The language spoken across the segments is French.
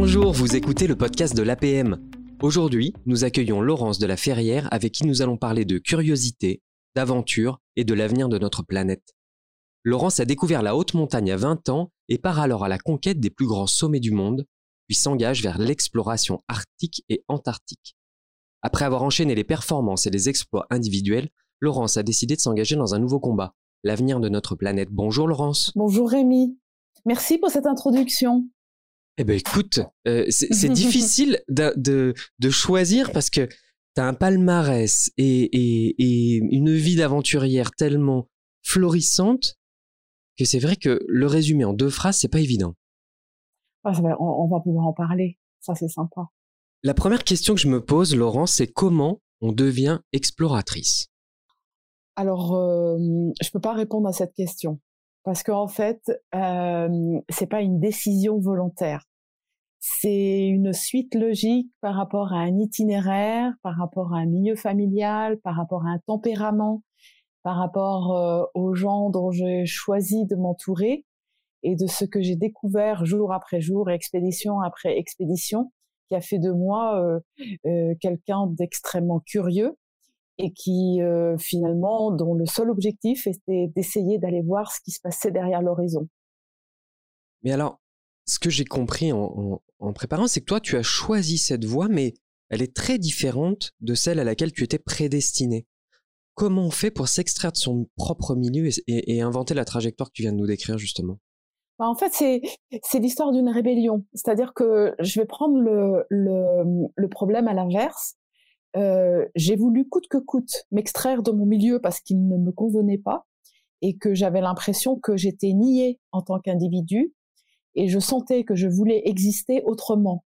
Bonjour, vous écoutez le podcast de l'APM. Aujourd'hui, nous accueillons Laurence de la Ferrière avec qui nous allons parler de curiosité, d'aventure et de l'avenir de notre planète. Laurence a découvert la haute montagne à 20 ans et part alors à la conquête des plus grands sommets du monde, puis s'engage vers l'exploration arctique et antarctique. Après avoir enchaîné les performances et les exploits individuels, Laurence a décidé de s'engager dans un nouveau combat, l'avenir de notre planète. Bonjour Laurence. Bonjour Rémi. Merci pour cette introduction. Eh ben écoute, euh, c'est difficile de, choisir parce que tu as un palmarès et, une vie d'aventurière tellement florissante que c'est vrai que le résumer en deux phrases, c'est pas évident. Ah, on, va pouvoir en parler. Ça, c'est sympa. La première question que je me pose, Laurent, c'est comment on devient exploratrice? Alors, euh, je peux pas répondre à cette question parce qu'en fait, euh, c'est pas une décision volontaire c'est une suite logique par rapport à un itinéraire, par rapport à un milieu familial, par rapport à un tempérament, par rapport euh, aux gens dont j'ai choisi de m'entourer et de ce que j'ai découvert jour après jour, expédition après expédition, qui a fait de moi euh, euh, quelqu'un d'extrêmement curieux et qui finalement, dont le seul objectif était d'essayer d'aller voir ce qui se passait derrière l'horizon. Mais alors, ce que j'ai compris en, préparant, c'est que toi, tu as choisi cette voie, mais elle est très différente de celle à laquelle tu étais prédestiné. Comment on fait pour s'extraire de son propre milieu et, inventer la trajectoire que tu viens de nous décrire justement? Bah, en fait, c'est l'histoire d'une rébellion. C'est-à-dire que je vais prendre le, problème à l'inverse. Euh, j'ai voulu coûte que coûte m'extraire de mon milieu parce qu'il ne me convenait pas et que j'avais l'impression que j'étais niée en tant qu'individu et je sentais que je voulais exister autrement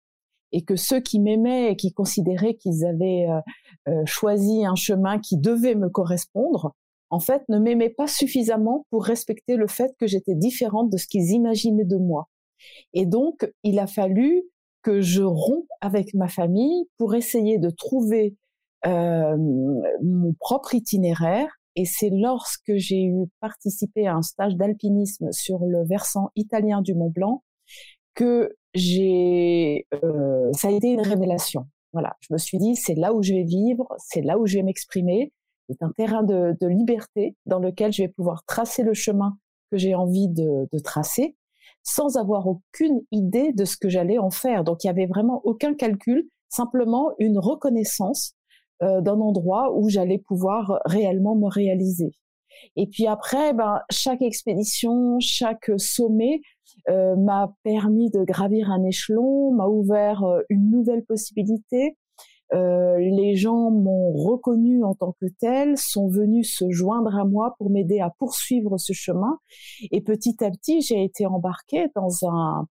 et que ceux qui m'aimaient et qui considéraient qu'ils avaient euh, euh, choisi un chemin qui devait me correspondre, en fait, ne m'aimaient pas suffisamment pour respecter le fait que j'étais différente de ce qu'ils imaginaient de moi. Et donc, il a fallu que je rompe avec ma famille pour essayer de trouver euh, mon propre itinéraire et c'est lorsque j'ai eu participé à un stage d'alpinisme sur le versant italien du Mont Blanc que j'ai, euh, ça a été une révélation. Voilà, je me suis dit c'est là où je vais vivre, c'est là où je vais m'exprimer. C'est un terrain de, liberté dans lequel je vais pouvoir tracer le chemin que j'ai envie de, de tracer sans avoir aucune idée de ce que j'allais en faire. Donc il y avait vraiment aucun calcul, simplement une reconnaissance d'un endroit où j'allais pouvoir réellement me réaliser. Et puis après, ben, chaque expédition, chaque sommet euh, m'a permis de gravir un échelon, m'a ouvert euh, une nouvelle possibilité. Euh, les gens m'ont reconnu en tant que tel, sont venus se joindre à moi pour m'aider à poursuivre ce chemin. Et petit à petit, j'ai été embarquée dans un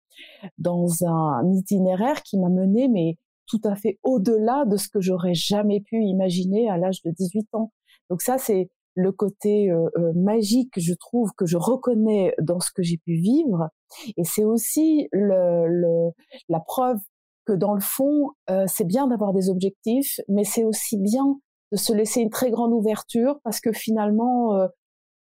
dans un itinéraire qui m'a mené mais tout à fait au-delà de ce que j'aurais jamais pu imaginer à l'âge de 18 ans. Donc ça, c'est le côté euh, euh, magique, je trouve, que je reconnais dans ce que j'ai pu vivre. Et c'est aussi le, la preuve que dans le fond, euh, c'est bien d'avoir des objectifs, mais c'est aussi bien de se laisser une très grande ouverture parce que finalement,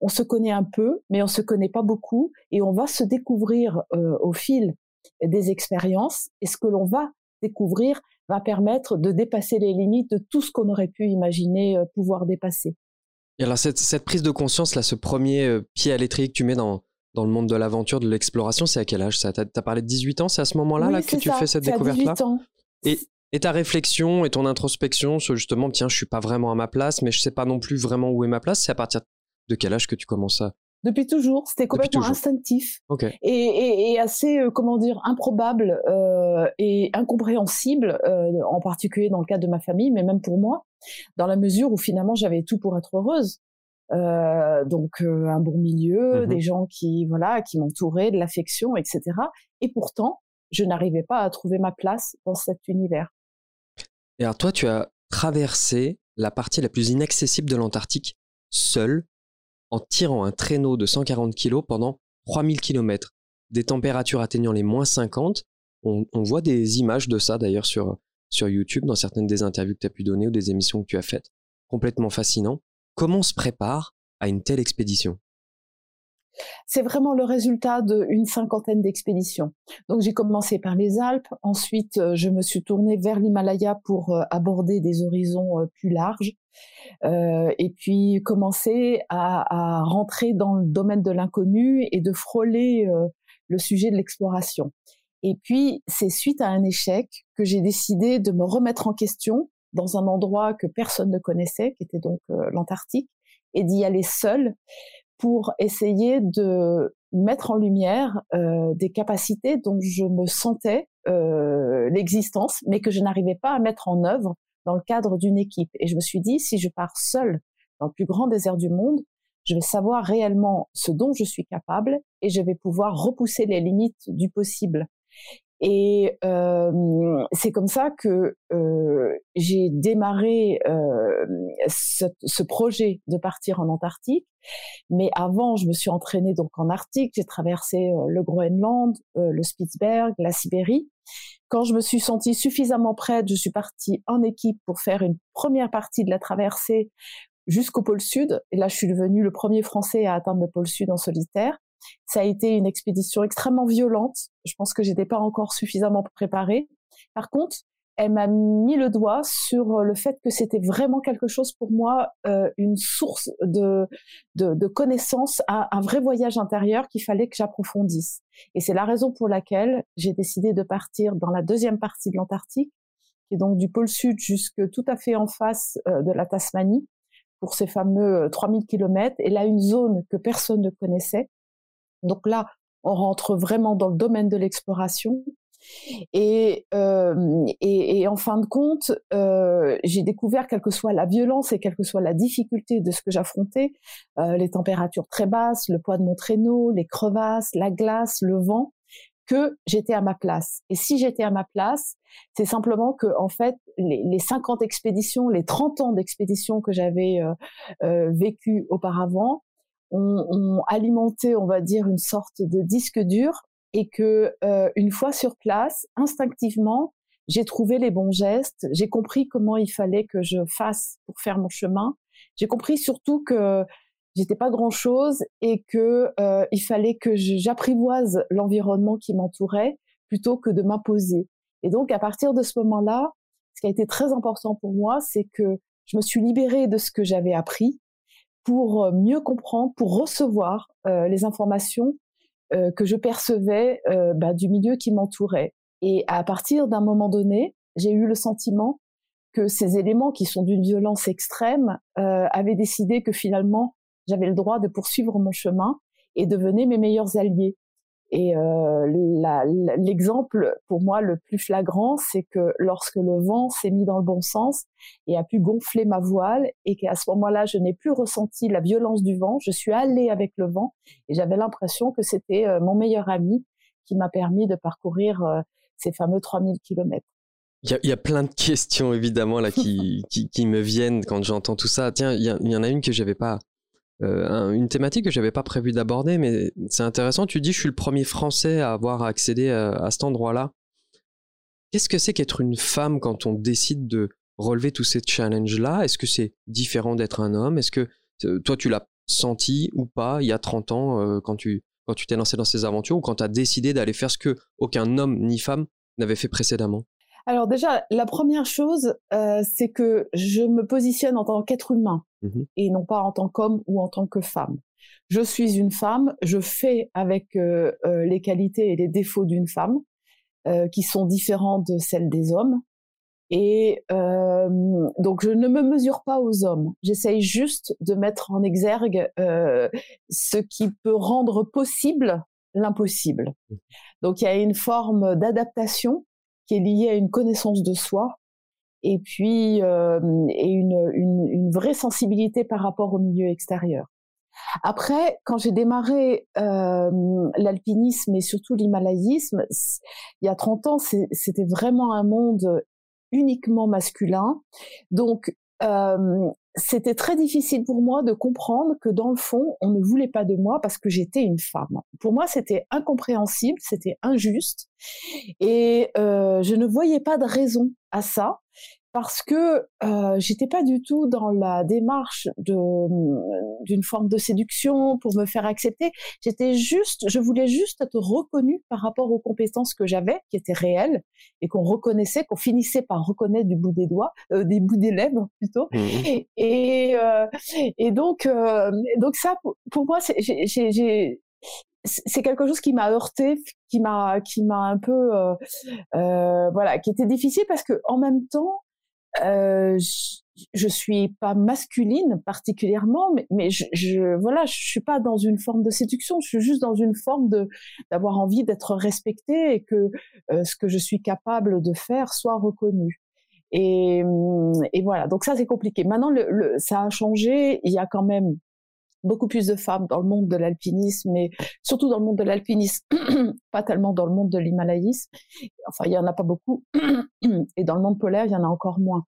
on se connaît un peu, mais on se connaît pas beaucoup, et on va se découvrir au fil des expériences. Et ce que l'on va découvrir va permettre de dépasser les limites de tout ce qu'on aurait pu imaginer euh, pouvoir dépasser. Et alors cette, cette, prise de conscience, là, ce premier euh, pied à l'étrier que tu mets dans, dans le monde de l'aventure, de l'exploration, c'est à quel âge ça? Tu as, parlé de 18 ans, c'est à ce moment-là là, que tu fais cette découverte-là? et, et, ta réflexion et ton introspection sur justement, tiens, je suis pas vraiment à ma place, mais je sais pas non plus vraiment où est ma place, c'est à partir de quel âge que tu commences à, depuis toujours, c'était complètement instinctif et, assez, euh, comment dire, improbable euh, et incompréhensible, euh, en particulier dans le cas de ma famille, mais même pour moi, dans la mesure où finalement j'avais tout pour être heureuse. donc un bon milieu, mmh des gens qui voilà, qui m'entouraient, de l'affection, etc. Et pourtant, je n'arrivais pas à trouver ma place dans cet univers. Et alors toi, tu as traversé la partie la plus inaccessible de l'Antarctique seul en tirant un traîneau de 140 kg pendant 3000 km. Des températures atteignant les moins 50. On, voit des images de ça d'ailleurs sur, sur YouTube, dans certaines des interviews que tu as pu donner ou des émissions que tu as faites. Complètement fascinant. Comment on se prépare à une telle expédition? C'est vraiment le résultat d'une cinquantaine d'expéditions. Donc j'ai commencé par les Alpes, ensuite euh, je me suis tournée vers l'Himalaya pour euh, aborder des horizons euh, plus larges, et puis commencer à, rentrer dans le domaine de l'inconnu et de frôler le sujet de l'exploration. Et puis c'est suite à un échec que j'ai décidé de me remettre en question dans un endroit que personne ne connaissait, qui était donc l'Antarctique, et d'y aller seule pour essayer de mettre en lumière euh, des capacités dont je me sentais euh, l'existence, mais que je n'arrivais pas à mettre en œuvre dans le cadre d'une équipe. Et je me suis dit, si je pars seule dans le plus grand désert du monde, je vais savoir réellement ce dont je suis capable et je vais pouvoir repousser les limites du possible. Et euh, c'est comme ça que euh, j'ai démarré euh, ce, ce, projet de partir en Antarctique. Mais avant, je me suis entraînée donc en Arctique. J'ai traversé le Groenland, le Spitzberg, la Sibérie. Quand je me suis sentie suffisamment prête, je suis partie en équipe pour faire une première partie de la traversée jusqu'au pôle Sud. Et là, je suis devenue le premier Français à atteindre le pôle Sud en solitaire. Ça a été une expédition extrêmement violente. Je pense que j'étais pas encore suffisamment préparée. Par contre, elle m'a mis le doigt sur le fait que c'était vraiment quelque chose pour moi, euh, une source de, de, de connaissances, un, un, vrai voyage intérieur qu'il fallait que j'approfondisse. Et c'est la raison pour laquelle j'ai décidé de partir dans la deuxième partie de l'Antarctique, qui est donc du pôle sud jusque tout à fait en face euh, de la Tasmanie, pour ces fameux 3000 euh, kilomètres. Et là, une zone que personne ne connaissait, donc là, on rentre vraiment dans le domaine de l'exploration. Et, euh, et, et, en fin de compte, euh, j'ai découvert, quelle que soit la violence et quelle que soit la difficulté de ce que j'affrontais, euh, les températures très basses, le poids de mon traîneau, les crevasses, la glace, le vent, que j'étais à ma place. Et si j'étais à ma place, c'est simplement que, en fait, les, les 50 expéditions, les 30 ans d'expéditions que j'avais euh, euh, vécues auparavant, ont, alimenté, on va dire, une sorte de disque dur et que euh, une fois sur place, instinctivement, j'ai trouvé les bons gestes, j'ai compris comment il fallait que je fasse pour faire mon chemin. J'ai compris surtout que j'étais pas grand chose et que euh, il fallait que j'apprivoise l'environnement qui m'entourait plutôt que de m'imposer. Et donc à partir de ce moment-là, ce qui a été très important pour moi, c'est que je me suis libérée de ce que j'avais appris pour euh, mieux comprendre, pour recevoir euh, les informations euh, que je percevais bah, du milieu qui m'entourait. Et à partir d'un moment donné, j'ai eu le sentiment que ces éléments qui sont d'une violence extrême avaient décidé que finalement j'avais le droit de poursuivre mon chemin et devenaient mes meilleurs alliés. Et euh, l'exemple pour moi le plus flagrant, c'est que lorsque le vent s'est mis dans le bon sens et a pu gonfler ma voile, et qu'à ce moment-là, je n'ai plus ressenti la violence du vent, je suis allée avec le vent et j'avais l'impression que c'était euh, mon meilleur ami qui m'a permis de parcourir euh, ces fameux 3000 kilomètres. Il y, a, plein de questions évidemment là qui, qui, me viennent quand j'entends tout ça. Tiens, il y, y, en a une que j'avais pas euh, une thématique que j'avais pas prévu d'aborder, mais c'est intéressant. Tu dis, je suis le premier Français à avoir accédé à, cet endroit-là. Qu'est-ce que c'est qu'être une femme quand on décide de relever tous ces challenges-là? Est-ce que c'est différent d'être un homme? Est-ce que euh, toi, tu l'as senti ou pas il y a 30 ans euh, quand tu quand tu t'es lancé dans ces aventures ou quand tu as décidé d'aller faire ce que aucun homme ni femme n'avait fait précédemment? Alors déjà, la première chose, euh, c'est que je me positionne en tant qu'être humain mmh et non pas en tant qu'homme ou en tant que femme. Je suis une femme, je fais avec euh, euh, les qualités et les défauts d'une femme qui sont différents de celles des hommes. Et donc je ne me mesure pas aux hommes. J'essaye juste de mettre en exergue ce qui peut rendre possible l'impossible. Mmh. Donc il y a une forme d'adaptation qui est liée à une connaissance de soi et puis euh, et une, une, une, vraie sensibilité par rapport au milieu extérieur. Après, quand j'ai démarré euh, l'alpinisme et surtout l'himalayisme, il y a 30 ans, c'était vraiment un monde uniquement masculin. Donc, euh, c'était très difficile pour moi de comprendre que dans le fond, on ne voulait pas de moi parce que j'étais une femme. Pour moi, c'était incompréhensible, c'était injuste, et euh, je ne voyais pas de raison à ça. Parce que euh, j'étais pas du tout dans la démarche de d'une forme de séduction pour me faire accepter. J'étais juste, je voulais juste être reconnue par rapport aux compétences que j'avais, qui étaient réelles et qu'on reconnaissait, qu'on finissait par reconnaître du bout des doigts, euh, des bouts des lèvres plutôt. Mmh et euh, et donc euh, donc ça pour, pour moi j'ai c'est quelque chose qui m'a heurté, qui m'a qui m'a un peu euh, euh, voilà, qui était difficile parce que en même temps, euh, je, je, suis pas masculine particulièrement, mais, je, je, voilà, je suis pas dans une forme de séduction, je suis juste dans une forme de d'avoir envie d'être respectée et que euh, ce que je suis capable de faire soit reconnu. Et, et voilà, donc ça c'est compliqué. Maintenant, le, le, ça a changé. Il y a quand même beaucoup plus de femmes dans le monde de l'alpinisme, mais surtout dans le monde de l'alpinisme, pas tellement dans le monde de l'himalayisme. Enfin, il y en a pas beaucoup, et dans le monde polaire, il y en a encore moins.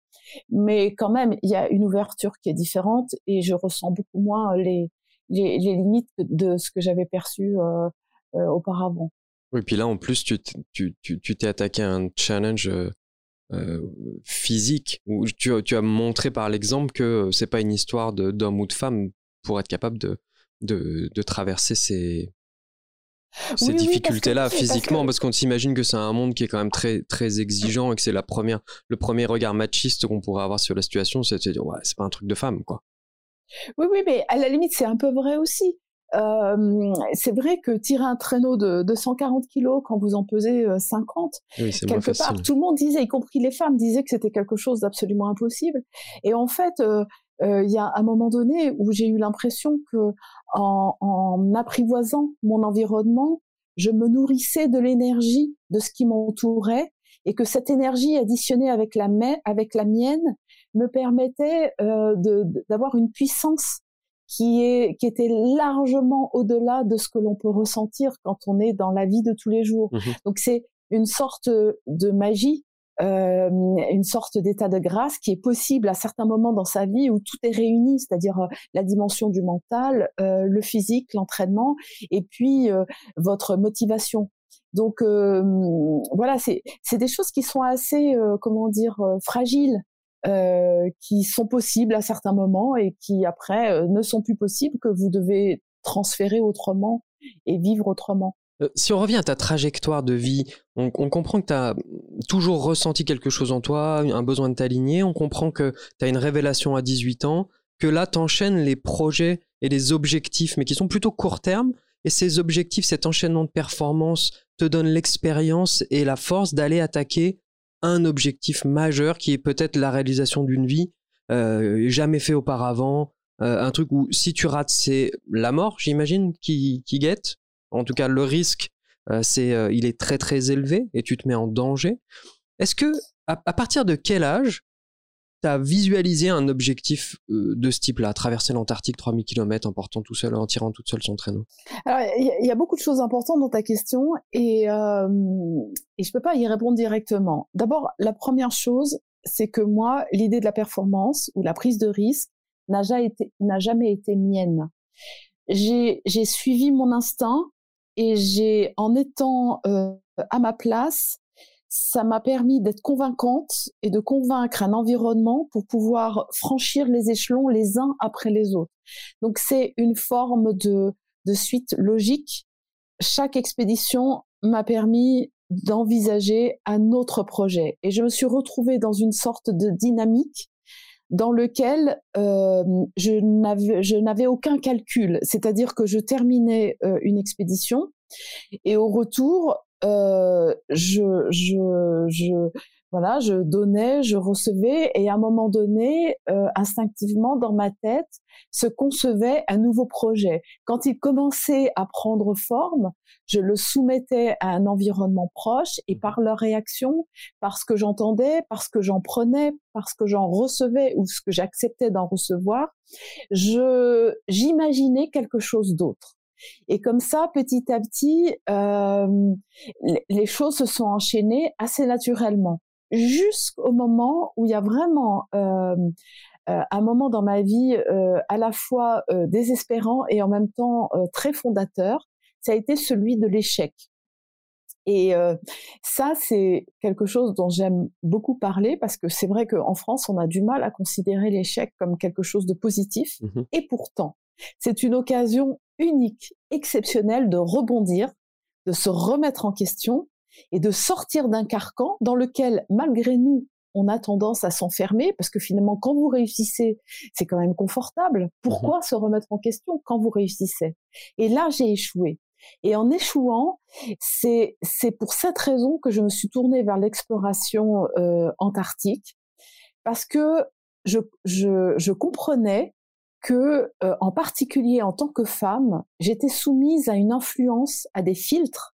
Mais quand même, il y a une ouverture qui est différente, et je ressens beaucoup moins les les, limites de ce que j'avais perçu euh, euh, auparavant. Oui, puis là, en plus, tu tu tu t'es attaqué à un challenge. Euh physique où tu, tu as montré par l'exemple que c'est pas une histoire d'homme ou de femme pour être capable de, de, de traverser ces, ces difficultés-là physiquement, parce, qu'on s'imagine que c'est un monde qui est quand même très, très exigeant et que c'est la première, le premier regard machiste qu'on pourrait avoir sur la situation, c'est de se dire, ouais, c'est pas un truc de femme, quoi. Oui, oui, mais à la limite, c'est un peu vrai aussi. Euh, c'est vrai que tirer un traîneau de, de 140 kilos quand vous en pesez 50, oui, quelque part, tout le monde disait, y compris les femmes, disaient que c'était quelque chose d'absolument impossible. Et en fait, euh, euh, il y a un moment donné où j'ai eu l'impression que en, en, apprivoisant mon environnement, je me nourrissais de l'énergie de ce qui m'entourait et que cette énergie additionnée avec la, avec la mienne me permettait euh, d'avoir une puissance qui, est, qui était largement au-delà de ce que l'on peut ressentir quand on est dans la vie de tous les jours. Mmh Donc c'est une sorte de magie euh, une sorte d'état de grâce qui est possible à certains moments dans sa vie où tout est réuni, c'est-à-dire euh, la dimension du mental, euh, le physique, l'entraînement, et puis euh, votre motivation. Donc voilà, c'est des choses qui sont assez, comment dire, fragiles. qui sont possibles à certains moments et qui après ne sont plus possibles que vous devez transférer autrement et vivre autrement. Euh, si on revient à ta trajectoire de vie, on, comprend que tu as toujours ressenti quelque chose en toi, un besoin de t'aligner, on comprend que tu as une révélation à 18 ans, que là, tu enchaînes les projets et les objectifs, mais qui sont plutôt court terme, et ces objectifs, cet enchaînement de performance te donne l'expérience et la force d'aller attaquer un objectif majeur qui est peut-être la réalisation d'une vie euh, jamais fait auparavant, euh, un truc où si tu rates, c'est la mort, j'imagine, qui, qui guette en tout cas le risque, euh, c'est, euh, il est très très élevé et tu te mets en danger. Est-ce que à, partir de quel âge tu as visualisé un objectif euh, de ce type-là, traverser l'Antarctique 3000 km en portant tout seul, en tirant toute seule son traîneau? Alors, il y, a beaucoup de choses importantes dans ta question et, je peux pas y répondre directement. D'abord, la première chose, c'est que moi, l'idée de la performance ou la prise de risque n'a jamais été, mienne. J'ai suivi mon instinct et j'ai, en étant euh, à ma place, ça m'a permis d'être convaincante et de convaincre un environnement pour pouvoir franchir les échelons les uns après les autres. Donc c'est une forme de, de suite logique. Chaque expédition m'a permis d'envisager un autre projet et je me suis retrouvée dans une sorte de dynamique dans lequel euh, je n'avais aucun calcul, c'est-à-dire que je terminais euh, une expédition et au retour, euh, je, je, je, voilà, je donnais, je recevais, et à un moment donné, euh, instinctivement, dans ma tête, se concevait un nouveau projet. Quand il commençait à prendre forme, je le soumettais à un environnement proche, et par leur réaction, parce que j'entendais, parce que j'en prenais, parce que j'en recevais ou ce que j'acceptais d'en recevoir, je j'imaginais quelque chose d'autre. Et comme ça, petit à petit, euh, les choses se sont enchaînées assez naturellement, jusqu'au moment où il y a vraiment euh, euh un moment dans ma vie euh, à la fois euh, désespérant et en même temps très fondateur. Ça a été celui de l'échec. Et ça, c'est quelque chose dont j'aime beaucoup parler parce que c'est vrai qu'en France, on a du mal à considérer l'échec comme quelque chose de positif. Mmh Et pourtant, c'est une occasion unique, exceptionnelle de rebondir, de se remettre en question et de sortir d'un carcan dans lequel, malgré nous, on a tendance à s'enfermer parce que finalement, quand vous réussissez, c'est quand même confortable. Mmh Pourquoi se remettre en question quand vous réussissez? Et là, j'ai échoué. Et en échouant, c'est c'est pour cette raison que je me suis tournée vers l'exploration euh, antarctique parce que je je, je comprenais que euh, en particulier en tant que femme, j'étais soumise à une influence, à des filtres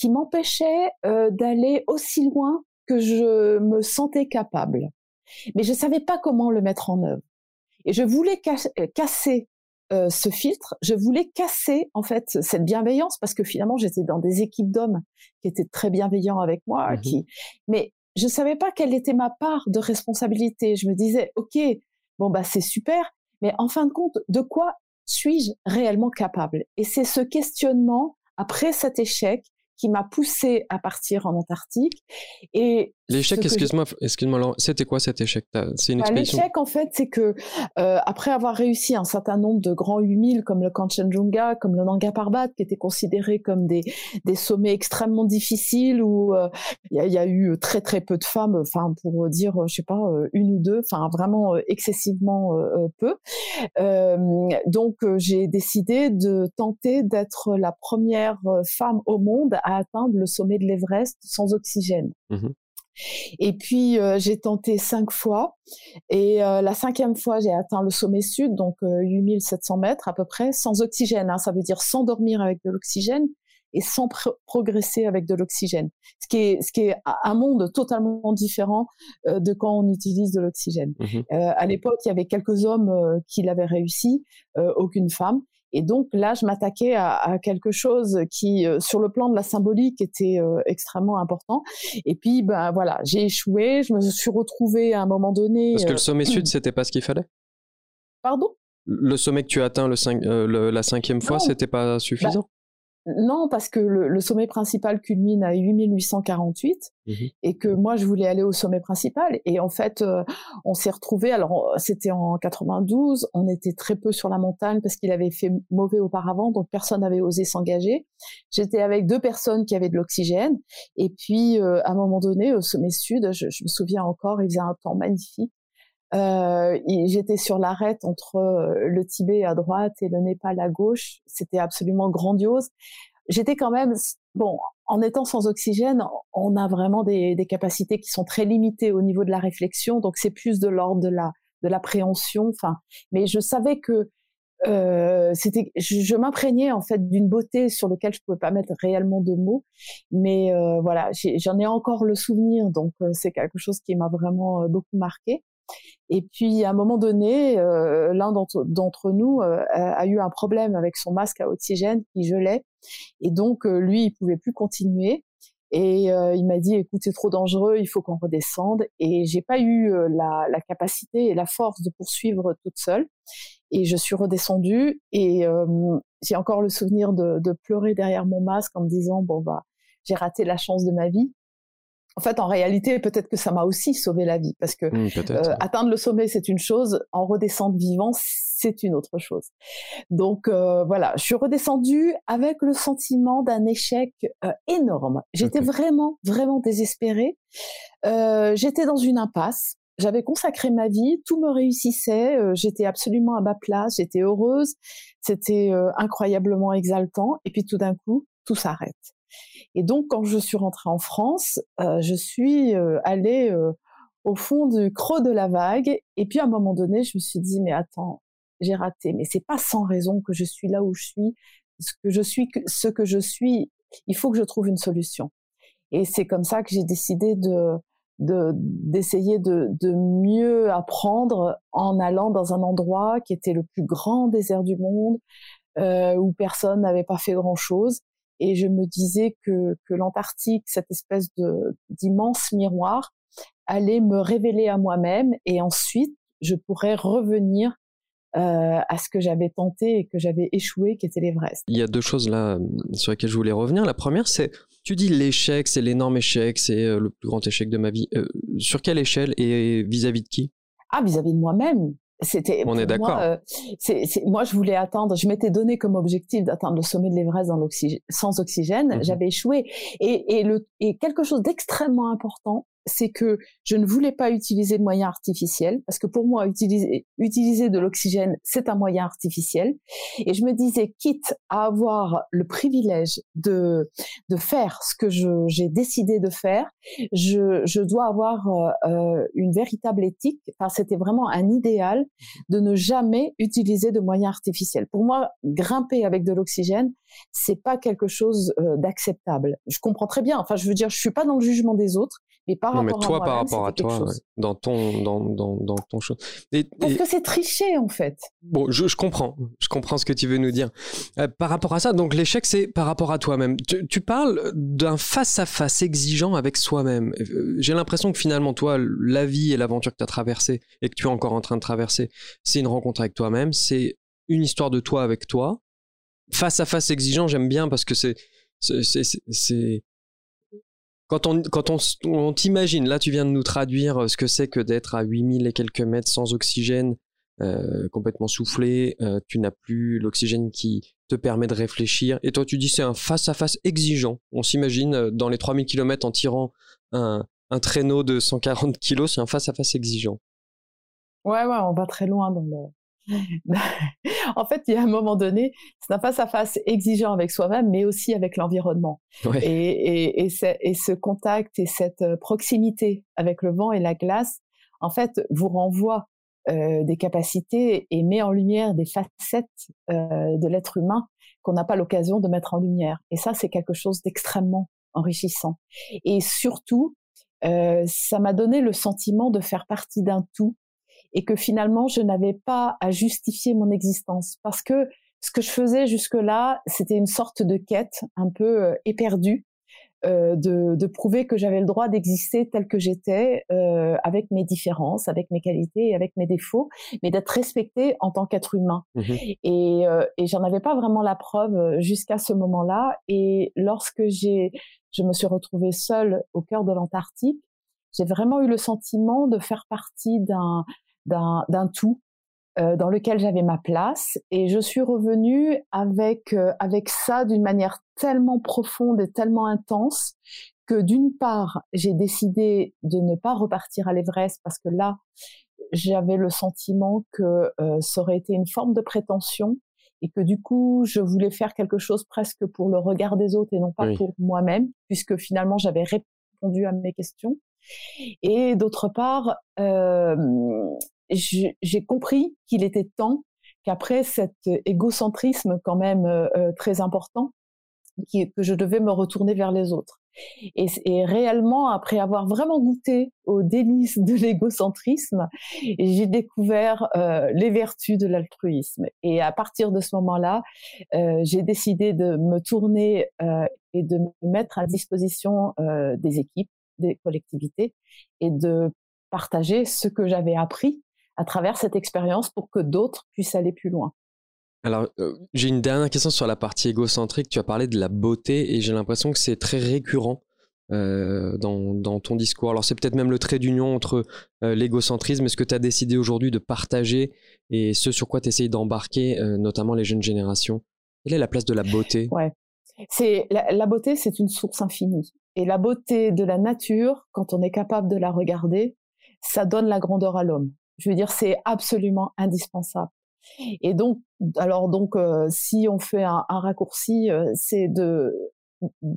qui m'empêchaient euh, d'aller aussi loin que je me sentais capable. Mais je savais pas comment le mettre en œuvre. Et je voulais casser euh, ce filtre, je voulais casser en fait cette bienveillance parce que finalement j'étais dans des équipes d'hommes qui étaient très bienveillants avec moi, mmh qui mais je savais pas quelle était ma part de responsabilité. Je me disais ok bon bah c'est super, mais en fin de compte de quoi suis-je réellement capable? Et c'est ce questionnement après cet échec qui m'a poussé à partir en Antarctique. Et l'échec, excuse-moi, excuse-moi, c'était quoi cet échec? C'est une bah, L'échec, en fait, c'est que euh, après avoir réussi un certain nombre de grands 8000 comme le Kanchenjunga, comme le Nanga Parbat, qui étaient considérés comme des, des sommets extrêmement difficiles où euh, il y, a eu très très peu de femmes, enfin pour dire, je sais pas, euh, une ou deux, enfin vraiment excessivement peu. donc j'ai décidé de tenter d'être la première femme au monde à atteindre le sommet de l'Everest sans oxygène. Mmh et puis euh, j'ai tenté cinq fois et euh, la cinquième fois j'ai atteint le sommet sud, donc 8700 euh, mètres à peu près, sans oxygène. Hein, ça veut dire sans dormir avec de l'oxygène et sans progresser avec de l'oxygène. Ce qui est ce qui est un monde totalement différent de quand on utilise de l'oxygène. Mmh à l'époque, il y avait quelques hommes qui l'avaient réussi, aucune femme. Et donc là, je m'attaquais à, quelque chose qui, euh, sur le plan de la symbolique, était euh, extrêmement important. Et puis, ben voilà, j'ai échoué. Je me suis retrouvée à un moment donné. Parce que le euh, sommet sud, c'était pas ce qu'il fallait? Pardon? Le sommet que tu as atteint le la cinquième fois, c'était pas suffisant? Non, parce que le, sommet principal culmine à 8848 mmh et que moi je voulais aller au sommet principal et en fait euh, on s'est retrouvé alors c'était en 92, on était très peu sur la montagne parce qu'il avait fait mauvais auparavant donc personne n'avait osé s'engager. J'étais avec deux personnes qui avaient de l'oxygène et puis euh, à un moment donné au sommet sud, je, je me souviens encore, il faisait un temps magnifique euh, J'étais sur l'arête entre euh, le Tibet à droite et le Népal à gauche. C'était absolument grandiose. J'étais quand même bon. En étant sans oxygène, on a vraiment des, des, capacités qui sont très limitées au niveau de la réflexion. Donc c'est plus de l'ordre de la de l'appréhension. Enfin, mais je savais que euh, c'était, je, m'imprégnais en fait d'une beauté sur lequel je pouvais pas mettre réellement de mots, mais euh, voilà, j'en ai, encore le souvenir, donc euh, c'est quelque chose qui m'a vraiment euh, beaucoup marqué. Et puis, à un moment donné, euh, l'un d'entre nous euh, a eu un problème avec son masque à oxygène qui gelait. Et donc, euh, lui, il pouvait plus continuer. Et il m'a dit, écoute, c'est trop dangereux, il faut qu'on redescende. Et j'ai pas eu la, capacité et la force de poursuivre toute seule. Et je suis redescendue et j'ai encore le souvenir de, de, pleurer derrière mon masque en me disant, bon, bah, j'ai raté la chance de ma vie en fait, en réalité, peut-être que ça m'a aussi sauvé la vie, parce que mmh, euh, atteindre le sommet, c'est une chose, en redescendre vivant, c'est une autre chose. Donc euh, voilà, je suis redescendue avec le sentiment d'un échec euh, énorme. J'étais vraiment, vraiment désespérée. J'étais dans une impasse. J'avais consacré ma vie, tout me réussissait, j'étais absolument à ma place, j'étais heureuse, c'était incroyablement exaltant, et puis tout d'un coup, tout s'arrête. Et donc, quand je suis rentrée en France, euh, je suis euh, allée euh, au fond du creux de la vague. Et puis, à un moment donné, je me suis dit, mais attends, j'ai raté. Mais c'est pas sans raison que je suis là où je suis. Ce que je suis, ce que je suis, il faut que je trouve une solution. Et c'est comme ça que j'ai décidé de d'essayer de, de, mieux apprendre en allant dans un endroit qui était le plus grand désert du monde, euh, où personne n'avait pas fait grand chose et je me disais que, que l'Antarctique, cette espèce de d'immense miroir, allait me révéler à moi-même et ensuite je pourrais revenir euh, à ce que j'avais tenté et que j'avais échoué, qui était l'Everest. Il y a deux choses là sur lesquelles je voulais revenir. La première, c'est Tu dis l'échec, c'est l'énorme échec, c'est euh, le plus grand échec de ma vie. Euh, sur quelle échelle et vis-à-vis de qui? Ah, vis-à-vis de moi-même. C'était. On est d'accord. Moi, euh, moi, je voulais atteindre. Je m'étais donné comme objectif d'atteindre le sommet de l'Everest dans sans oxygène. Mhm. J'avais échoué. Et, et, le, et quelque chose d'extrêmement important, c'est que je ne voulais pas utiliser de moyens artificiels parce que pour moi utiliser utiliser de l'oxygène c'est un moyen artificiel. Et je me disais quitte à avoir le privilège de de faire ce que j'ai décidé de faire je, je dois avoir euh, euh, une véritable éthique. Enfin c'était vraiment un idéal de ne jamais utiliser de moyens artificiels. Pour moi grimper avec de l'oxygène c'est pas quelque chose euh, d'acceptable je comprends très bien enfin je veux dire je suis pas dans le jugement des autres mais par non, mais toi, par rapport à toi, dans ton, dans, dans, dans ton chose. Parce que c'est tricher, en fait. Bon, je, je, comprends. Je comprends ce que tu veux nous dire. Euh, par rapport à ça, donc l'échec, c'est par rapport à toi-même. Tu, tu, parles d'un face-à-face exigeant avec soi-même. Euh, j'ai l'impression que finalement, toi, la vie et l'aventure que tu as traversée et que tu es encore en train de traverser, c'est une rencontre avec toi-même. C'est une histoire de toi avec toi. Face-à-face exigeant, j'aime bien parce que c'est c'est quand on, quand on, t'imagine, là tu viens de nous traduire euh, ce que c'est que d'être à 8000 et quelques mètres sans oxygène, euh, complètement soufflé, euh, tu n'as plus l'oxygène qui te permet de réfléchir, et toi tu dis c'est un face-à-face exigeant. On s'imagine dans les 3000 km en tirant un, un traîneau de 140 kg, c'est un face-à-face exigeant. Ouais, ouais, on va très loin dans le, en fait, il y a un moment donné, c'est un face-à-face exigeant avec soi-même, mais aussi avec l'environnement. Et, ce contact et cette euh, proximité avec le vent et la glace, en fait, vous renvoie euh, des capacités et met en lumière des facettes euh, de l'être humain qu'on n'a pas l'occasion de mettre en lumière. Et ça, c'est quelque chose d'extrêmement enrichissant. Et surtout, ça m'a donné le sentiment de faire partie d'un tout et que finalement je n'avais pas à justifier mon existence parce que ce que je faisais jusque-là, c'était une sorte de quête un peu euh, éperdue euh, de, de, prouver que j'avais le droit d'exister tel que j'étais, euh, avec mes différences, avec mes qualités et avec mes défauts, mais d'être respectée en tant qu'être humain. Mmh et, euh, et j'en avais pas vraiment la preuve euh, jusqu'à ce moment-là. Et lorsque j'ai, je me suis retrouvée seule au cœur de l'Antarctique, j'ai vraiment eu le sentiment de faire partie d'un d'un tout euh, dans lequel j'avais ma place. Et je suis revenue avec euh, avec ça d'une manière tellement profonde et tellement intense que d'une part j'ai décidé de ne pas repartir à l'Everest parce que là j'avais le sentiment que euh, ça aurait été une forme de prétention et que du coup je voulais faire quelque chose presque pour le regard des autres et non pas pour moi-même puisque finalement j'avais répondu à mes questions et d'autre part, euh, j'ai compris qu'il était temps qu'après cet égocentrisme quand même euh, euh, très important, que je devais me retourner vers les autres. Et, réellement, après avoir vraiment goûté aux délices de l'égocentrisme, j'ai découvert euh, les vertus de l'altruisme. Et à partir de ce moment-là, euh, j'ai décidé de me tourner euh, et de me mettre à disposition euh, des équipes des collectivités et de partager ce que j'avais appris à travers cette expérience pour que d'autres puissent aller plus loin. Alors, euh, j'ai une dernière question sur la partie égocentrique. Tu as parlé de la beauté et j'ai l'impression que c'est très récurrent euh, dans, dans, ton discours. Alors, c'est peut-être même le trait d'union entre euh, l'égocentrisme et ce que tu as décidé aujourd'hui de partager et ce sur quoi tu essayes d'embarquer, notamment les jeunes générations. Quelle est la place de la beauté? Ouais. C'est la, la, beauté, c'est une source infinie. Et la beauté de la nature, quand on est capable de la regarder, ça donne la grandeur à l'homme. Je veux dire, c'est absolument indispensable. Et donc, alors donc, euh, si on fait un, un raccourci, euh, c'est de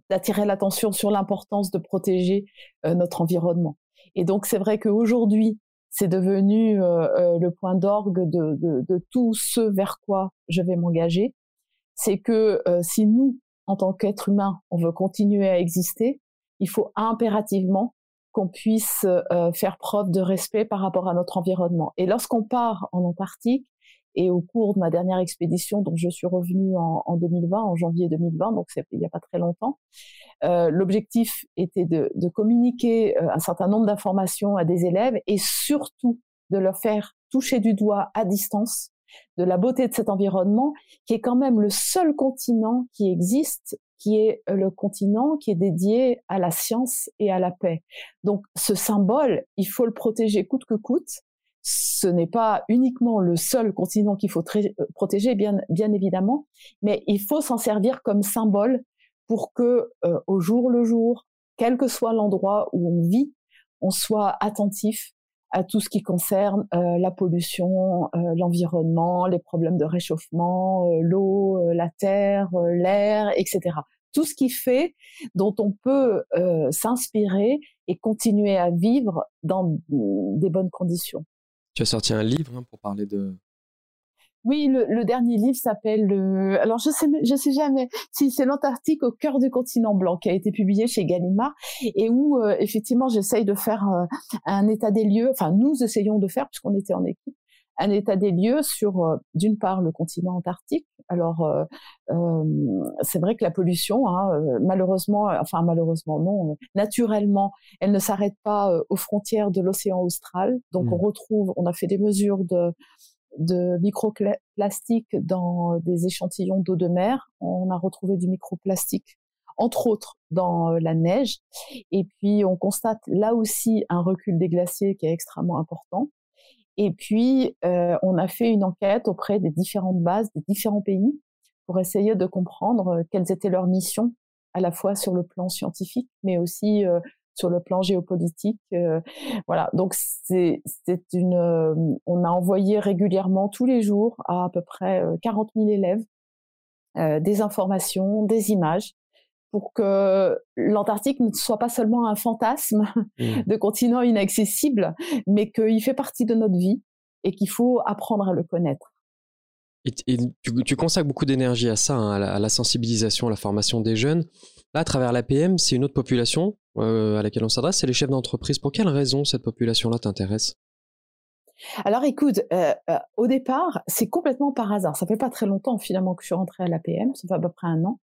d'attirer l'attention sur l'importance de protéger euh, notre environnement. Et donc, c'est vrai qu'aujourd'hui, c'est devenu le point d'orgue de, de, de, tout ce vers quoi je vais m'engager. C'est que si nous, en tant qu'être humain, on veut continuer à exister, il faut impérativement qu'on puisse euh, faire preuve de respect par rapport à notre environnement. Et lorsqu'on part en Antarctique, et au cours de ma dernière expédition, dont je suis revenue en, 2020, en janvier 2020, donc il n'y a pas très longtemps, euh, l'objectif était de, de communiquer euh, un certain nombre d'informations à des élèves et surtout de leur faire toucher du doigt à distance de la beauté de cet environnement, qui est quand même le seul continent qui existe qui est le continent qui est dédié à la science et à la paix. Donc ce symbole, il faut le protéger coûte que coûte. Ce n'est pas uniquement le seul continent qu'il faut protéger, bien, évidemment, mais il faut s'en servir comme symbole pour que au jour le jour, quel que soit l'endroit où on vit, on soit attentif à tout ce qui concerne euh, la pollution, euh, l'environnement, les problèmes de réchauffement, euh, l'eau, la terre, l'air, etc. Tout ce qui fait dont on peut s'inspirer et continuer à vivre dans des bonnes conditions. Tu as sorti un livre hein, pour parler de, oui, le, dernier livre s'appelle. alors je sais, je sais jamais si c'est l'Antarctique au cœur du continent blanc qui a été publié chez Gallimard et où euh, effectivement j'essaye de faire euh, un état des lieux. Enfin, nous essayons de faire puisqu'on était en équipe un état des lieux sur euh, d'une part le continent antarctique. Alors c'est vrai que la pollution, hein, malheureusement, enfin malheureusement non, naturellement, elle ne s'arrête pas aux frontières de l'océan austral. Donc mmh. on retrouve, on a fait des mesures de de microplastique dans des échantillons d'eau de mer. On a retrouvé du microplastique, entre autres, dans euh, la neige. Et puis, on constate là aussi un recul des glaciers qui est extrêmement important. Et puis, euh, on a fait une enquête auprès des différentes bases des différents pays pour essayer de comprendre euh, quelles étaient leurs missions, à la fois sur le plan scientifique, mais aussi sur le plan géopolitique. Euh, voilà, donc c'est une. Euh, on a envoyé régulièrement tous les jours à à peu près 40 euh, 000 élèves des informations, des images pour que l'Antarctique ne soit pas seulement un fantasme mmh. de continent inaccessible, mais qu'il fait partie de notre vie et qu'il faut apprendre à le connaître. Et, tu, consacres beaucoup d'énergie à ça, hein, à, la, sensibilisation, à la formation des jeunes. Là, à travers l'APM, c'est une autre population à laquelle on s'adresse, c'est les chefs d'entreprise. Pour quelle raison cette population-là t'intéresse? Alors écoute, euh, euh, au départ, c'est complètement par hasard. Ça fait pas très longtemps finalement que je suis rentrée à l'APM, ça fait à peu près un an.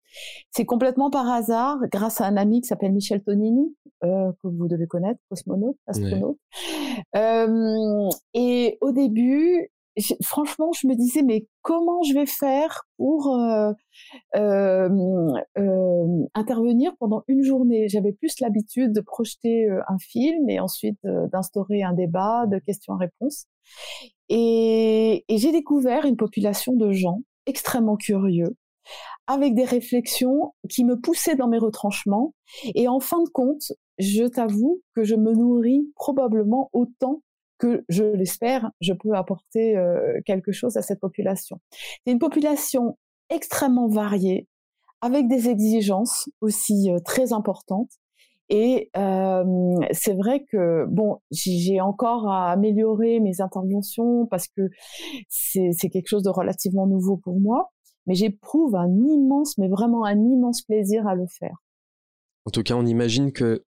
C'est complètement par hasard, grâce à un ami qui s'appelle Michel Tonini, que vous devez connaître, cosmonaute, astronaute. et au début, franchement, je me disais, mais comment je vais faire pour euh, euh, intervenir pendant une journée? J'avais plus l'habitude de projeter un film et ensuite d'instaurer un débat de questions-réponses. Et j'ai découvert une population de gens extrêmement curieux, avec des réflexions qui me poussaient dans mes retranchements. Et en fin de compte, je t'avoue que je me nourris probablement autant que je l'espère, je peux apporter euh, quelque chose à cette population. C'est une population extrêmement variée, avec des exigences aussi euh, très importantes. Et euh, c'est vrai que bon, j'ai encore à améliorer mes interventions parce que c'est quelque chose de relativement nouveau pour moi, mais j'éprouve un immense, mais vraiment un immense plaisir à le faire. En tout cas, on imagine que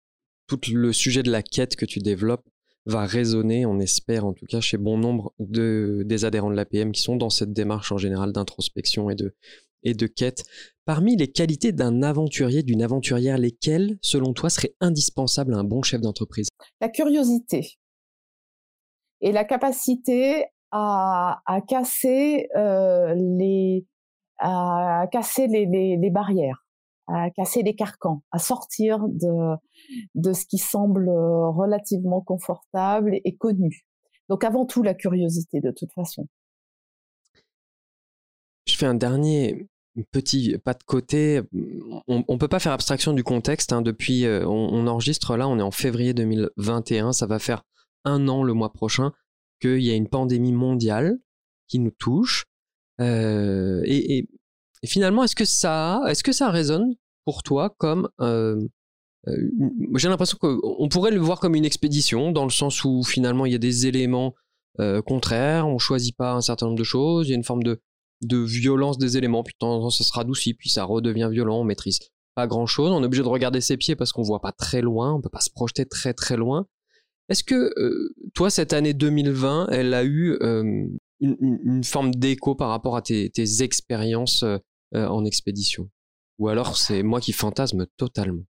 tout le sujet de la quête que tu développes va résonner, on espère en tout cas, chez bon nombre de, des adhérents de l'APM qui sont dans cette démarche en général d'introspection et de, et de quête. Parmi les qualités d'un aventurier, d'une aventurière, lesquelles, selon toi, seraient indispensables à un bon chef d'entreprise? La curiosité et la capacité à, à casser, euh, les, à casser les, les, les barrières à casser les carcans, à sortir de, de ce qui semble euh, relativement confortable et connu. Donc avant tout, la curiosité de toute façon. Je fais un dernier petit pas de côté. On ne peut pas faire abstraction du contexte. Hein. Depuis, euh, on, enregistre là, on est en février 2021. Ça va faire un an le mois prochain qu'il y a une pandémie mondiale qui nous touche. Euh, et, et finalement, est-ce que ça, est-ce que ça résonne pour toi comme euh, euh, j'ai l'impression qu'on pourrait le voir comme une expédition dans le sens où finalement il y a des éléments euh, contraires, on choisit pas un certain nombre de choses, il y a une forme de, de violence des éléments, puis de temps en temps ça se radoucit, puis ça redevient violent, on maîtrise pas grand chose, on est obligé de regarder ses pieds parce qu'on voit pas très loin, on peut pas se projeter très très loin. Est-ce que toi cette année 2020, elle a eu une, forme d'écho par rapport à tes, expériences en expédition? Ou alors c'est moi qui fantasme totalement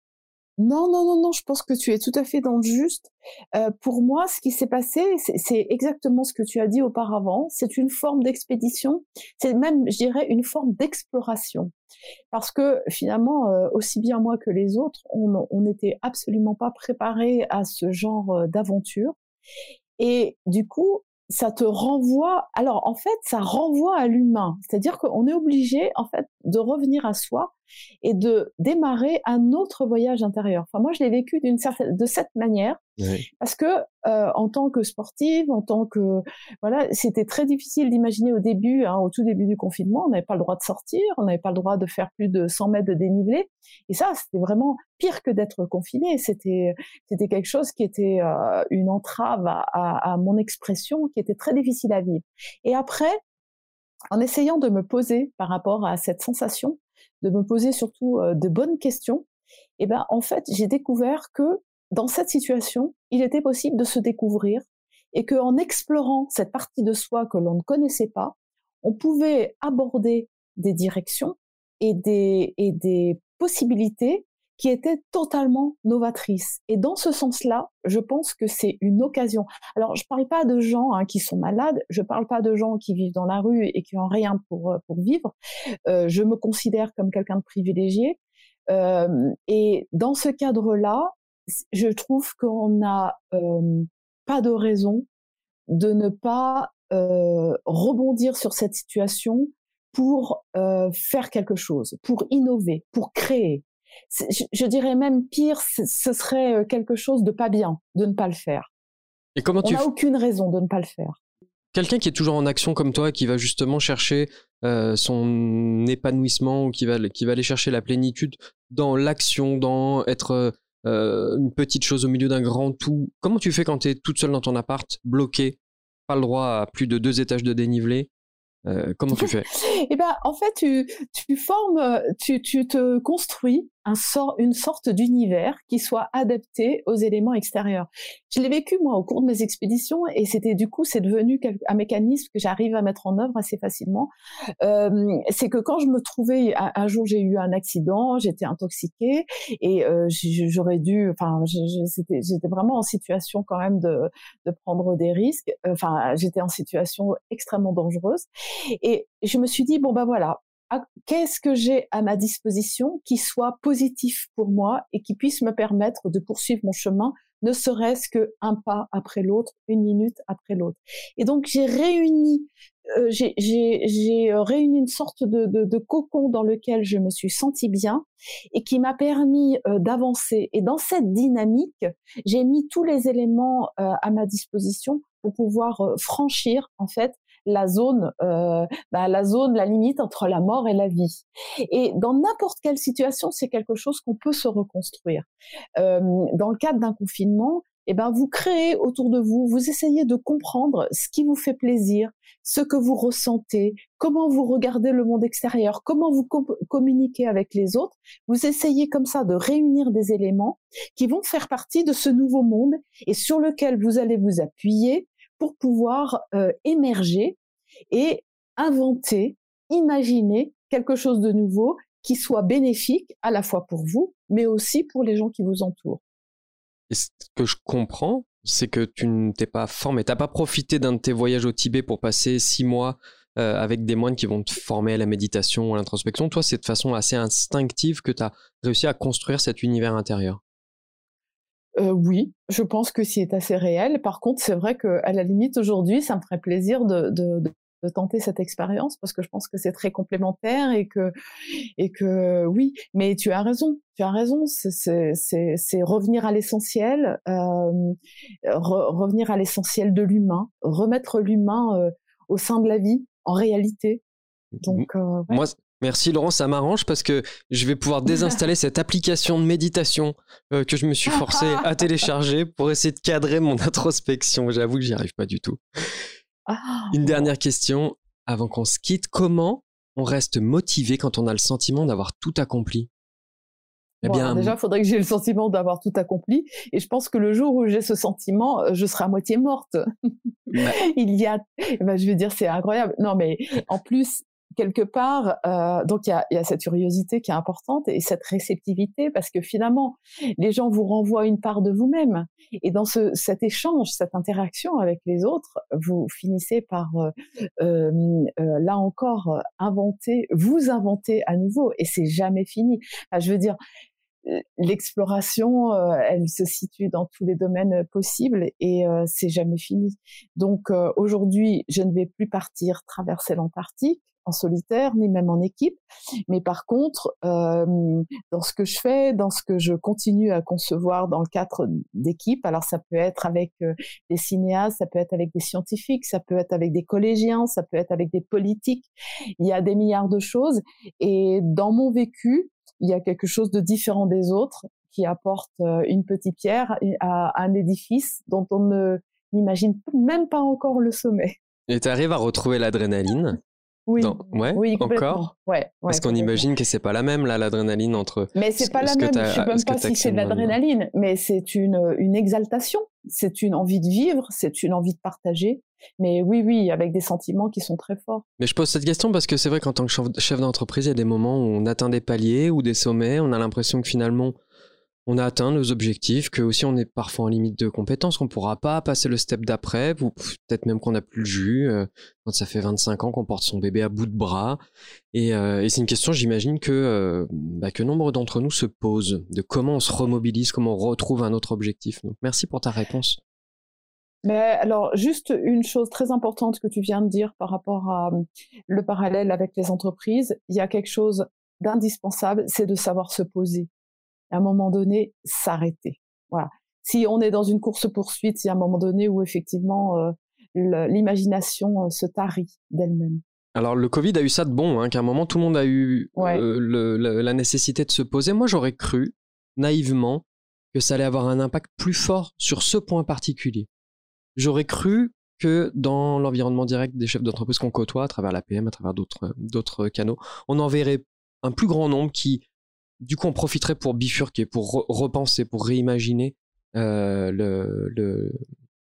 Non, non, non, non, je pense que tu es tout à fait dans le juste. Euh, pour moi, ce qui s'est passé, c'est exactement ce que tu as dit auparavant. C'est une forme d'expédition, c'est même, je dirais, une forme d'exploration. Parce que finalement, euh, aussi bien moi que les autres, on n'était absolument pas préparés à ce genre euh, d'aventure. Et du coup, ça te renvoie. Alors en fait, ça renvoie à l'humain. C'est-à-dire qu'on est obligé en fait de revenir à soi et de démarrer un autre voyage intérieur. Enfin, moi, je l'ai vécu d'une certaine, de cette manière, parce que euh, en tant que sportive, en tant que voilà, c'était très difficile d'imaginer au début, hein, au tout début du confinement, on n'avait pas le droit de sortir, on n'avait pas le droit de faire plus de 100 mètres de dénivelé, et ça, c'était vraiment pire que d'être confiné. C'était c'était quelque chose qui était euh, une entrave à, à, à mon expression, qui était très difficile à vivre. Et après, en essayant de me poser par rapport à cette sensation, de me poser surtout de bonnes questions, et ben en fait j'ai découvert que dans cette situation, il était possible de se découvrir et qu'en explorant cette partie de soi que l'on ne connaissait pas, on pouvait aborder des directions et des, et des possibilités qui était totalement novatrice. Et dans ce sens-là, je pense que c'est une occasion. Alors, je parle pas de gens hein, qui sont malades, je parle pas de gens qui vivent dans la rue et qui ont rien pour euh, pour vivre. Euh, je me considère comme quelqu'un de privilégié. Euh, et dans ce cadre-là, je trouve qu'on n'a euh, pas de raison de ne pas euh, rebondir sur cette situation pour faire quelque chose, pour innover, pour créer je, dirais même pire, ce serait euh, quelque chose de pas bien de ne pas le faire. Et comment On n'a aucune raison de ne pas le faire. Quelqu'un qui est toujours en action comme toi, qui va justement chercher euh, son épanouissement ou qui va, qui va aller chercher la plénitude dans l'action, dans être euh, une petite chose au milieu d'un grand tout. Comment tu fais quand tu es toute seule dans ton appart, bloqué, pas le droit à plus de deux étages de dénivelé euh, comment tu fais? Eh ben, en fait, tu, tu formes, tu, tu te construis un sort, une sorte d'univers qui soit adapté aux éléments extérieurs. Je l'ai vécu moi au cours de mes expéditions et c'était du coup c'est devenu un mécanisme que j'arrive à mettre en œuvre assez facilement. Euh, c'est que quand je me trouvais un, jour j'ai eu un accident, j'étais intoxiquée et euh, j'aurais dû, enfin j'étais vraiment en situation quand même de, de prendre des risques. Enfin j'étais en situation extrêmement dangereuse et je me suis dit bon ben voilà qu'est-ce que j'ai à ma disposition qui soit positif pour moi et qui puisse me permettre de poursuivre mon chemin, ne serait-ce que un pas après l'autre, une minute après l'autre? Et donc j'ai réuni, euh, j'ai euh, réuni une sorte de, de, de, cocon dans lequel je me suis sentie bien et qui m'a permis euh, d'avancer. Et dans cette dynamique, j'ai mis tous les éléments à ma disposition pour pouvoir franchir en fait la zone, euh, bah, la zone, la limite entre la mort et la vie. Et dans n'importe quelle situation, c'est quelque chose qu'on peut se reconstruire. Euh, dans le cadre d'un confinement, eh ben vous créez autour de vous, vous essayez de comprendre ce qui vous fait plaisir, ce que vous ressentez, comment vous regardez le monde extérieur, comment vous communiquez avec les autres. Vous essayez comme ça de réunir des éléments qui vont faire partie de ce nouveau monde et sur lequel vous allez vous appuyer pour pouvoir euh, émerger et inventer, imaginer quelque chose de nouveau qui soit bénéfique à la fois pour vous, mais aussi pour les gens qui vous entourent. Ce que je comprends, c'est que tu ne t'es pas formé, tu n'as pas profité d'un de tes voyages au Tibet pour passer six mois euh, avec des moines qui vont te former à la méditation ou à l'introspection. Toi, c'est de façon assez instinctive que tu as réussi à construire cet univers intérieur. Euh, oui, je pense que c'est assez réel. Par contre, c'est vrai que à la limite aujourd'hui, ça me ferait plaisir de, de, de tenter cette expérience parce que je pense que c'est très complémentaire et que et que oui. Mais tu as raison, tu as raison. C'est revenir à l'essentiel, euh, revenir à l'essentiel de l'humain, remettre l'humain euh, au sein de la vie en réalité. Donc, euh, moi, Merci Laurent, ça m'arrange parce que je vais pouvoir désinstaller cette application de méditation euh, que je me suis forcé à télécharger pour essayer de cadrer mon introspection. J'avoue que j'y arrive pas du tout. Ah, Une dernière question avant qu'on se quitte. Comment on reste motivé quand on a le sentiment d'avoir tout accompli? Eh bien, déjà, il faudrait que j'ai le sentiment d'avoir tout accompli. Et je pense que le jour où j'ai ce sentiment, euh, je serai à moitié morte. il y a, eh ben, je vais dire, c'est incroyable. Non, mais en plus, quelque part, euh, donc il y a, y a, cette curiosité qui est importante et cette réceptivité parce que finalement, les gens vous renvoient une part de vous-même. Et dans ce, cet échange, cette interaction avec les autres, vous finissez par, euh, euh, euh là encore, inventer, vous inventer à nouveau. Et c'est jamais fini. Je veux dire, l'exploration, euh, elle se situe dans tous les domaines possibles et euh, c'est jamais fini. Donc euh, aujourd'hui, je ne vais plus partir traverser l'Antarctique en solitaire ni même en équipe, mais par contre, dans ce que je fais, dans ce que je continue à concevoir dans le cadre d'équipe, alors ça peut être avec des cinéastes, ça peut être avec des scientifiques, ça peut être avec des collégiens, ça peut être avec des politiques. Il y a des milliards de choses et dans mon vécu, il y a quelque chose de différent des autres qui apporte euh, une petite pierre à un édifice dont on ne n'imagine même pas encore le sommet. Et tu arrives à retrouver l'adrénaline oui, ouais, oui encore? Ouais, Parce qu'on imagine que c'est pas la même là, l'adrénaline entre. Mais c'est pas la même. Je sais même pas si c'est de l'adrénaline, mais c'est une une exaltation. C'est une envie de vivre, c'est une envie de partager. Mais oui, oui, avec des sentiments qui sont très forts. Mais je pose cette question parce que c'est vrai qu'en tant que chef d'entreprise, il y a des moments où on atteint des paliers ou des sommets, on a l'impression que finalement on a atteint nos objectifs, que aussi on est parfois en limite de compétences, qu'on pourra pas passer le step d'après, ou peut-être même qu'on n'a plus le jus, euh, quand ça fait 25 ans qu'on porte son bébé à bout de bras. Et, euh, c'est une question, j'imagine, que, euh, bah, que nombre d'entre nous se posent, de comment on se remobilise, comment on retrouve un autre objectif. Donc merci pour ta réponse. Mais alors, juste une chose très importante que tu viens de dire par rapport à le parallèle avec les entreprises, il y a quelque chose d'indispensable, c'est de savoir se poser à un moment donné, s'arrêter. Voilà. Si on est dans une course-poursuite, il y a un moment donné où effectivement euh, l'imagination euh, se tarit d'elle-même. Alors le Covid a eu ça de bon, hein, qu'à un moment tout le monde a eu euh, la nécessité de se poser. Moi j'aurais cru, naïvement, que ça allait avoir un impact plus fort sur ce point particulier. J'aurais cru que dans l'environnement direct des chefs d'entreprise qu'on côtoie, à travers la PM, à travers d'autres canaux, on en verrait un plus grand nombre qui du coup, on profiterait pour bifurquer, pour repenser, pour réimaginer euh, le,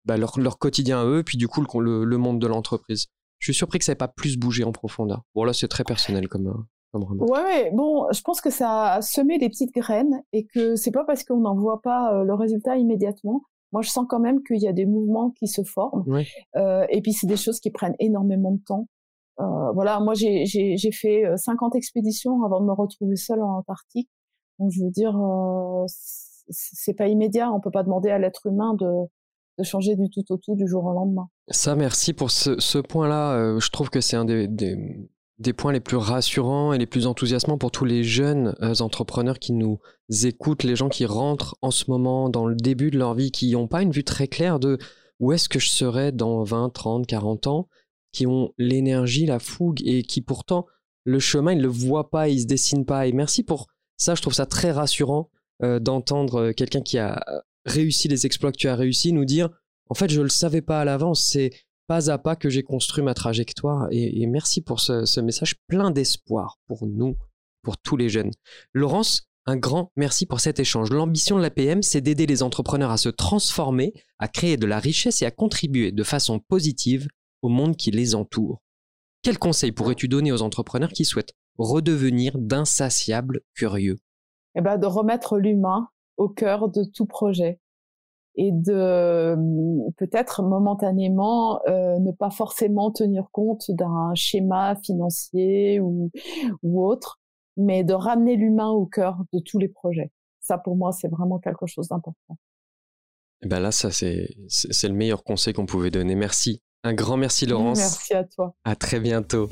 bah, leur, quotidien à eux, puis du coup, le, monde de l'entreprise. Je suis surpris que ça n'ait pas plus bougé en profondeur. Bon, là, c'est très personnel comme, euh, comme remarque. Ouais, bon, je pense que ça a semé des petites graines et que c'est pas parce qu'on n'en voit pas euh, le résultat immédiatement. Moi, je sens quand même qu'il y a des mouvements qui se forment. et puis, c'est des choses qui prennent énormément de temps. Euh, voilà, moi j'ai fait 50 euh, expéditions avant de me retrouver seule en Antarctique. Donc je veux dire, euh, c'est pas immédiat. On peut pas demander à l'être humain de, changer du tout au tout du jour au lendemain. Ça, merci pour ce, point-là. je trouve que c'est un des, points les plus rassurants et les plus enthousiasmants pour tous les jeunes entrepreneurs qui nous écoutent, les gens qui rentrent en ce moment dans le début de leur vie, qui n'ont pas une vue très claire de où est-ce que je serai dans 20, 30, 40 ans qui ont l'énergie, la fougue et qui pourtant le chemin ils le voient pas, ils se dessinent pas. Et merci pour ça, je trouve ça très rassurant euh, d'entendre euh, quelqu'un qui a réussi les exploits que tu as réussi nous dire en fait je le savais pas à l'avance, c'est pas à pas que j'ai construit ma trajectoire et, merci pour ce, ce message plein d'espoir pour nous, pour tous les jeunes. Laurence, un grand merci pour cet échange. L'ambition de l'APM, c'est d'aider les entrepreneurs à se transformer, à créer de la richesse et à contribuer de façon positive au monde qui les entoure. Quels conseils pourrais-tu donner aux entrepreneurs qui souhaitent redevenir d'insatiables curieux? Eh ben, De remettre l'humain au cœur de tout projet et de hum, peut-être momentanément euh, ne pas forcément tenir compte d'un schéma financier ou, ou autre, mais de ramener l'humain au cœur de tous les projets. Ça, pour moi, c'est vraiment quelque chose d'important. Eh ben là, ça, c'est, c'est le meilleur conseil qu'on pouvait donner. Merci un grand merci Laurence. Merci à toi. À très bientôt.